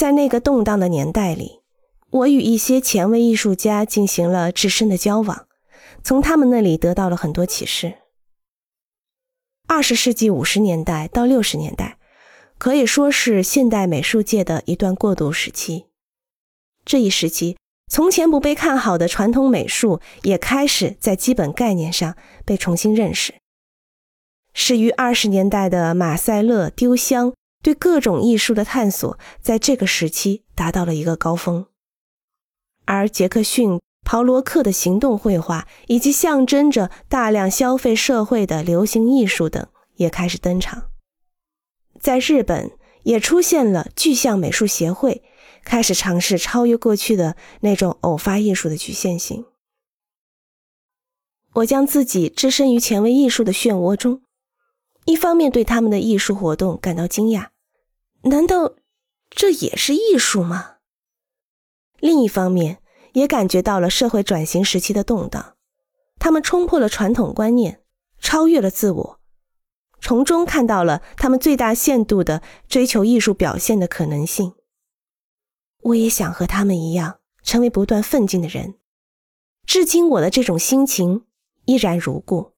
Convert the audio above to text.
在那个动荡的年代里，我与一些前卫艺术家进行了至深的交往，从他们那里得到了很多启示。二十世纪五十年代到六十年代，可以说是现代美术界的一段过渡时期。这一时期，从前不被看好的传统美术也开始在基本概念上被重新认识。始于二十年代的马塞勒·丢香对各种艺术的探索，在这个时期达到了一个高峰。而杰克逊·鲍罗克的行动绘画，以及象征着大量消费社会的流行艺术等，也开始登场。在日本，也出现了具象美术协会。开始尝试超越过去的那种偶发艺术的局限性。我将自己置身于前卫艺术的漩涡中，一方面对他们的艺术活动感到惊讶，难道这也是艺术吗？另一方面，也感觉到了社会转型时期的动荡，他们冲破了传统观念，超越了自我，从中看到了他们最大限度的追求艺术表现的可能性。我也想和他们一样，成为不断奋进的人。至今，我的这种心情依然如故。